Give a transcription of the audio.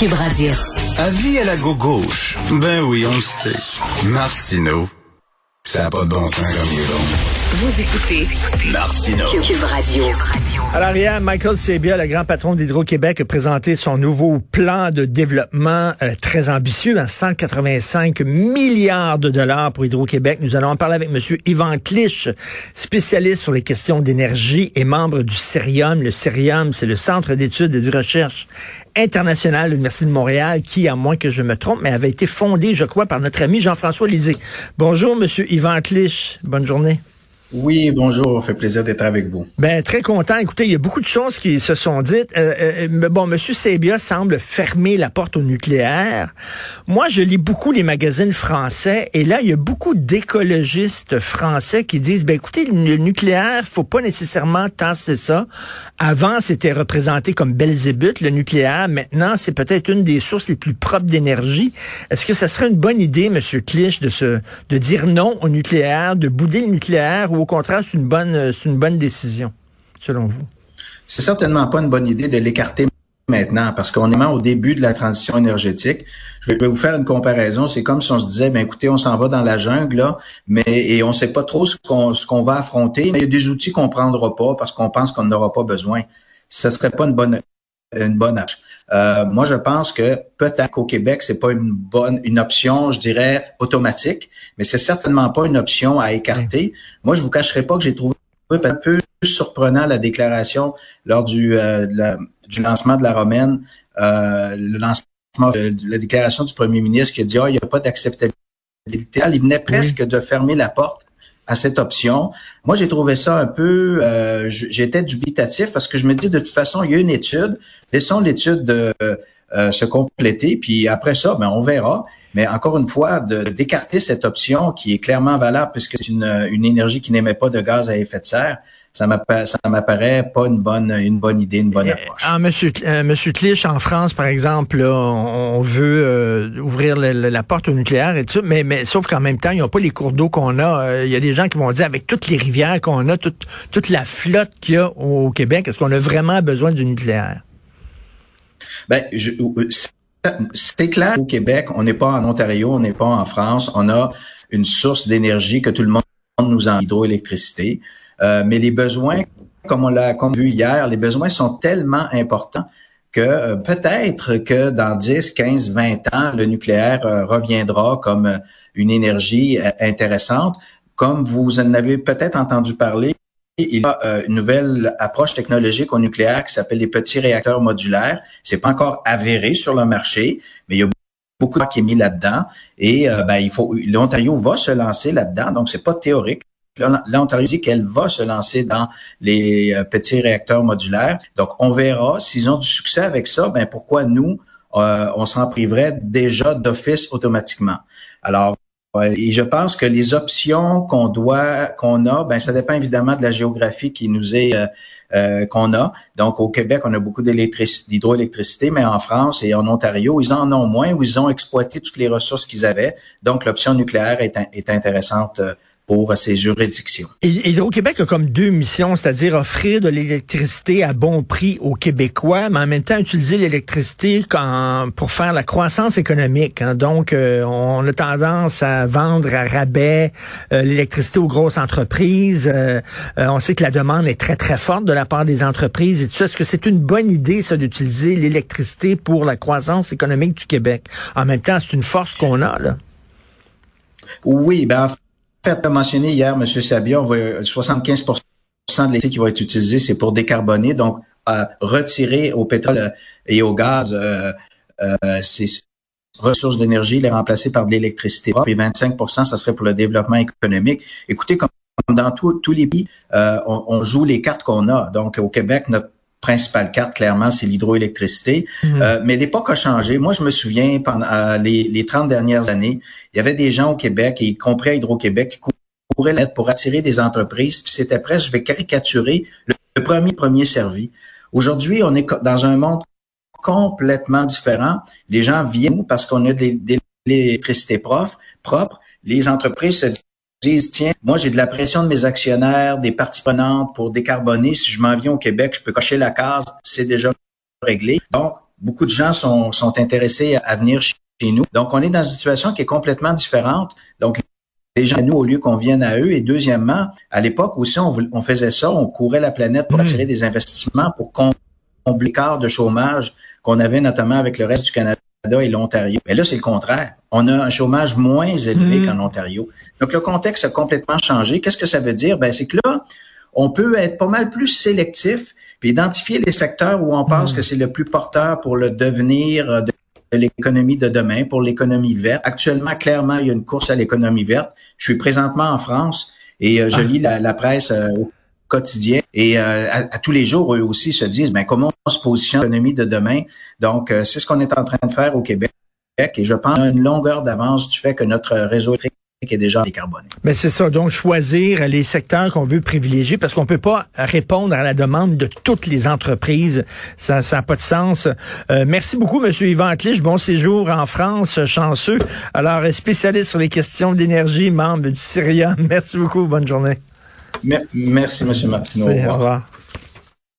Cube Radio. Avis à la gauche. Ben oui, on le sait. Martineau, ça n'a pas de bon sens comme il est bon. Vous écoutez Martineau. Cube Radio. À l'arrière, Michael Sebia, le grand patron d'Hydro-Québec, a présenté son nouveau plan de développement euh, très ambitieux, à 185 milliards de dollars pour Hydro-Québec. Nous allons en parler avec M. Yvan Clich, spécialiste sur les questions d'énergie et membre du CERIUM. Le CERIUM, c'est le Centre d'études et de recherche internationale de l'Université de Montréal, qui, à moins que je me trompe, mais avait été fondé, je crois, par notre ami Jean-François Lisée. Bonjour, M. Yvan Clich. Bonne journée. Oui, bonjour, fait plaisir d'être avec vous. Ben très content. Écoutez, il y a beaucoup de choses qui se sont dites. Euh, euh, bon, Monsieur Sebia semble fermer la porte au nucléaire. Moi, je lis beaucoup les magazines français et là, il y a beaucoup d'écologistes français qui disent, ben écoutez, le nucléaire, faut pas nécessairement tasser ça. Avant, c'était représenté comme Belzébuth, le nucléaire. Maintenant, c'est peut-être une des sources les plus propres d'énergie. Est-ce que ça serait une bonne idée, Monsieur Clich, de se, de dire non au nucléaire, de bouder le nucléaire au contraire, c'est une bonne, c'est une bonne décision, selon vous? C'est certainement pas une bonne idée de l'écarter maintenant parce qu'on est au début de la transition énergétique. Je vais vous faire une comparaison. C'est comme si on se disait, ben écoutez, on s'en va dans la jungle là, mais et on sait pas trop ce qu'on ce qu'on va affronter, mais il y a des outils qu'on prendra pas parce qu'on pense qu'on n'aura pas besoin. Ce serait pas une bonne une bonne âge. Euh, moi, je pense que peut-être qu'au Québec, c'est pas une bonne, une option, je dirais, automatique, mais c'est certainement pas une option à écarter. Moi, je vous cacherai pas que j'ai trouvé un peu surprenant la déclaration lors du, euh, du lancement de la romaine, euh, le lancement de la déclaration du premier ministre qui a dit, ah, il n'y a pas d'acceptabilité. Il venait presque de fermer la porte à cette option. Moi, j'ai trouvé ça un peu, euh, j'étais dubitatif parce que je me dis de toute façon, il y a une étude, laissons l'étude de euh, se compléter, puis après ça, ben on verra. Mais encore une fois, d'écarter cette option qui est clairement valable puisque c'est une, une énergie qui n'émet pas de gaz à effet de serre, ça m'apparaît pas une bonne une bonne idée, une bonne euh, approche. Ah, monsieur, euh, monsieur Clich, en France, par exemple, on, veut euh, ouvrir la, porte au nucléaire et tout, mais, mais sauf qu'en même temps, ils n'ont pas les cours d'eau qu'on a. Il y a des gens qui vont dire, avec toutes les rivières qu'on a, toute, toute la flotte qu'il y a au Québec, est-ce qu'on a vraiment besoin du nucléaire? Ben, c'est clair au Québec, on n'est pas en Ontario, on n'est pas en France, on a une source d'énergie que tout le monde nous en hydroélectricité. Euh, mais les besoins, comme on l'a vu hier, les besoins sont tellement importants que euh, peut-être que dans 10, 15, 20 ans, le nucléaire euh, reviendra comme une énergie intéressante. Comme vous en avez peut-être entendu parler, il y a une nouvelle approche technologique au nucléaire qui s'appelle les petits réacteurs modulaires. C'est pas encore avéré sur le marché, mais il y a beaucoup de qui est mis là-dedans. Et ben, il faut l'Ontario va se lancer là-dedans, donc c'est pas théorique. L'Ontario dit qu'elle va se lancer dans les euh, petits réacteurs modulaires. Donc, on verra s'ils ont du succès avec ça. Ben pourquoi nous, euh, on s'en priverait déjà d'office automatiquement? Alors, euh, et je pense que les options qu'on doit, qu'on a, ben ça dépend évidemment de la géographie qui nous est qu'on a. Donc au Québec, on a beaucoup d'hydroélectricité, mais en France et en Ontario, ils en ont moins ou ils ont exploité toutes les ressources qu'ils avaient. Donc l'option nucléaire est, est intéressante pour ces juridictions. Hydro-Québec a comme deux missions, c'est-à-dire offrir de l'électricité à bon prix aux Québécois, mais en même temps utiliser l'électricité pour faire la croissance économique. Hein. Donc, euh, on a tendance à vendre à rabais euh, l'électricité aux grosses entreprises. Euh, on sait que la demande est très, très forte de la part des entreprises et tout. Est-ce que c'est une bonne idée, ça, d'utiliser l'électricité pour la croissance économique du Québec? En même temps, c'est une force qu'on a, là. Oui, ben fait mentionné hier, M. Sabia, on va 75 de l'électricité qui va être utilisée, c'est pour décarboner, donc retirer au pétrole et au gaz euh, euh, ces ressources d'énergie, les remplacer par de l'électricité et 25 ça serait pour le développement économique. Écoutez, comme dans tous les pays, euh, on, on, joue les cartes qu'on a. Donc, au Québec, notre principale carte, clairement, c'est l'hydroélectricité. Mhm. Euh, mais l'époque a changé. Moi, je me souviens, pendant euh, les, les 30 dernières années, il y avait des gens au Québec, et y compris à Hydro-Québec, qui couraient l'aide pour attirer des entreprises. Puis c'était presque, je vais caricaturer, le, premier premier servi. Aujourd'hui, on est dans un monde complètement différent. Les gens viennent parce qu'on a de l'électricité propre. Les entreprises se disent disent, tiens, moi j'ai de la pression de mes actionnaires, des parties prenantes pour décarboner. Si je m'en viens au Québec, je peux cocher la case, c'est déjà réglé. Donc, beaucoup de gens sont, sont intéressés à venir chez nous. Donc, on est dans une situation qui est complètement différente. Donc, les gens à nous au lieu qu'on vienne à eux. Et deuxièmement, à l'époque aussi, on, faisait ça, on courait la planète pour hmm. attirer des investissements pour combler l'écart de chômage qu'on avait notamment avec le reste du Canada et l'Ontario. Mais là, c'est le contraire. On a un chômage moins élevé hmm. qu'en Ontario. Donc, le contexte a complètement changé. Qu'est-ce que ça veut dire? Ben, c'est que là, on peut être pas mal plus sélectif puis identifier les secteurs où on pense hmm. que c'est le plus porteur pour le devenir de l'économie de demain, pour l'économie verte. Actuellement, clairement, il y a une course à l'économie verte. Je suis présentement en France et euh, je ah. lis la, presse euh, au quotidien et euh, à, tous les jours, eux aussi se disent, ben, comment on se positionne l'économie de demain? Donc, c'est ce qu'on est en train de faire au Québec et je pense une longueur d'avance du fait que notre réseau électrique est déjà décarboné. Mais c'est ça, donc choisir les secteurs qu'on veut privilégier parce qu'on peut pas répondre à la demande de toutes les entreprises. Ça n'a pas de sens. Euh, merci beaucoup, Monsieur Yvan Atlich. Bon séjour en France, chanceux. Alors, spécialiste sur les questions d'énergie, membre du Syria. Merci beaucoup. Bonne journée. Merci, Monsieur Martineau. Au revoir.